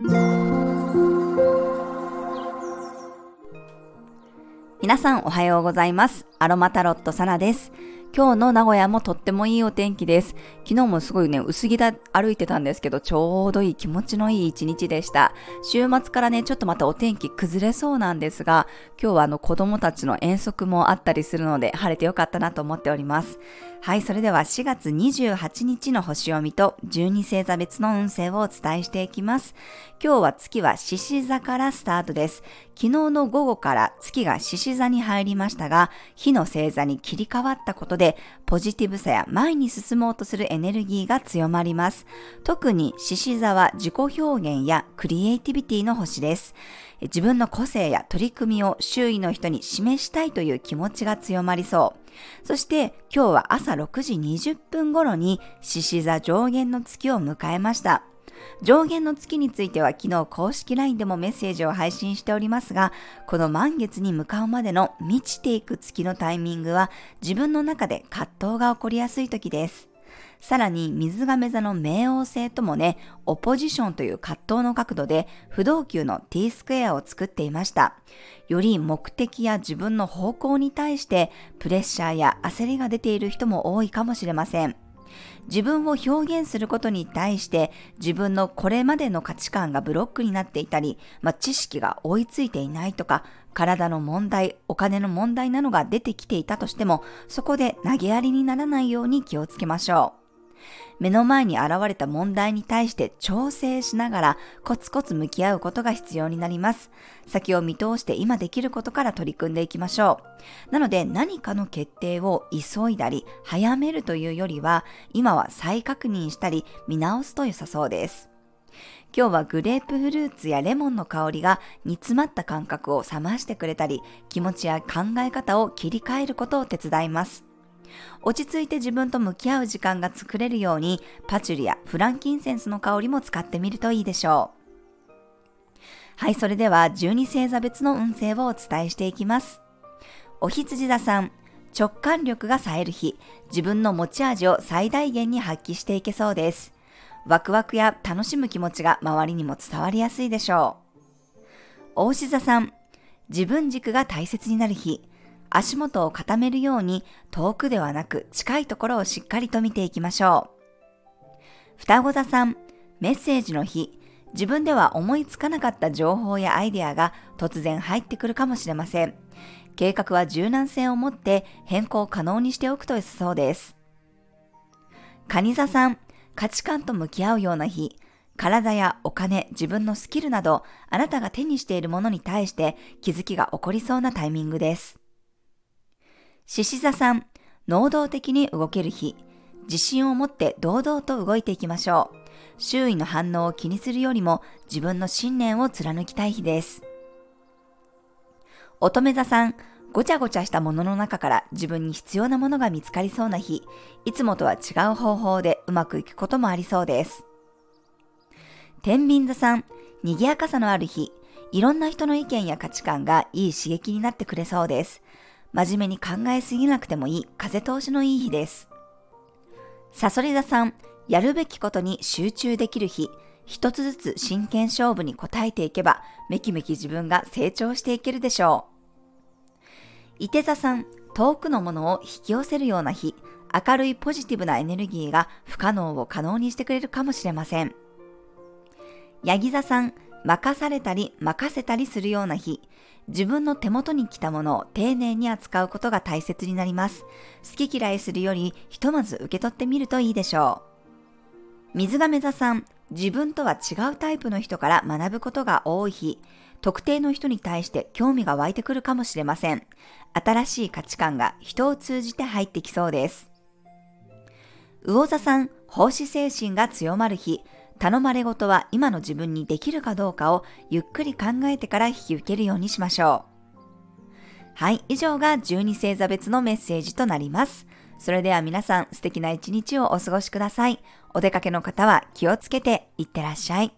皆さんおはようございます。アロマタロットサナです。今日の名古屋もとってもいいお天気です。昨日もすごいね、薄着で歩いてたんですけど、ちょうどいい気持ちのいい一日でした。週末からね、ちょっとまたお天気崩れそうなんですが、今日はあの子供たちの遠足もあったりするので、晴れてよかったなと思っております。はい、それでは4月28日の星読みと12星座別の運勢をお伝えしていきます。今日は月は獅子座からスタートです。昨日の午後から月が獅子座に入りましたが、火の星座に切り替わったことで、ポジティブさや前に進もうとするエネルギーが強まります。特に獅子座は自己表現やクリエイティビティの星です。自分の個性や取り組みを周囲の人に示したいという気持ちが強まりそう。そして今日は朝6時20分頃に獅子座上限の月を迎えました。上限の月については昨日公式 LINE でもメッセージを配信しておりますが、この満月に向かうまでの満ちていく月のタイミングは自分の中で葛藤が起こりやすい時です。さらに水亀座の冥王星ともね、オポジションという葛藤の角度で不動級の t スクエアを作っていました。より目的や自分の方向に対してプレッシャーや焦りが出ている人も多いかもしれません。自分を表現することに対して自分のこれまでの価値観がブロックになっていたり、まあ、知識が追いついていないとか、体の問題、お金の問題などが出てきていたとしても、そこで投げやりにならないように気をつけましょう。目の前に現れた問題に対して調整しながらコツコツ向き合うことが必要になります。先を見通して今できることから取り組んでいきましょう。なので何かの決定を急いだり早めるというよりは今は再確認したり見直すと良さそうです。今日はグレープフルーツやレモンの香りが煮詰まった感覚を冷ましてくれたり気持ちや考え方を切り替えることを手伝います。落ち着いて自分と向き合う時間が作れるように、パチュリやフランキンセンスの香りも使ってみるといいでしょう。はい、それでは12星座別の運勢をお伝えしていきます。お羊座さん、直感力が冴える日、自分の持ち味を最大限に発揮していけそうです。ワクワクや楽しむ気持ちが周りにも伝わりやすいでしょう。大志座さん、自分軸が大切になる日、足元を固めるように遠くではなく近いところをしっかりと見ていきましょう。双子座さん、メッセージの日、自分では思いつかなかった情報やアイデアが突然入ってくるかもしれません。計画は柔軟性を持って変更可能にしておくと良さそうです。蟹座さん、価値観と向き合うような日、体やお金、自分のスキルなど、あなたが手にしているものに対して気づきが起こりそうなタイミングです。獅子座さん、能動的に動ける日。自信を持って堂々と動いていきましょう。周囲の反応を気にするよりも自分の信念を貫きたい日です。乙女座さん、ごちゃごちゃしたものの中から自分に必要なものが見つかりそうな日、いつもとは違う方法でうまくいくこともありそうです。天秤座さん、賑やかさのある日、いろんな人の意見や価値観がいい刺激になってくれそうです。真面目に考えすぎなくてもいい風通しのいい日です。サソリ座さん、やるべきことに集中できる日、一つずつ真剣勝負に応えていけば、めきめき自分が成長していけるでしょう。伊手座さん、遠くのものを引き寄せるような日、明るいポジティブなエネルギーが不可能を可能にしてくれるかもしれません。ヤギ座さん、任されたり任せたりするような日、自分の手元に来たものを丁寧に扱うことが大切になります。好き嫌いするよりひとまず受け取ってみるといいでしょう。水亀座さん、自分とは違うタイプの人から学ぶことが多い日、特定の人に対して興味が湧いてくるかもしれません。新しい価値観が人を通じて入ってきそうです。魚座さん、奉仕精神が強まる日、頼まれ事は今の自分にできるかどうかをゆっくり考えてから引き受けるようにしましょう。はい、以上が12星座別のメッセージとなります。それでは皆さん素敵な一日をお過ごしください。お出かけの方は気をつけていってらっしゃい。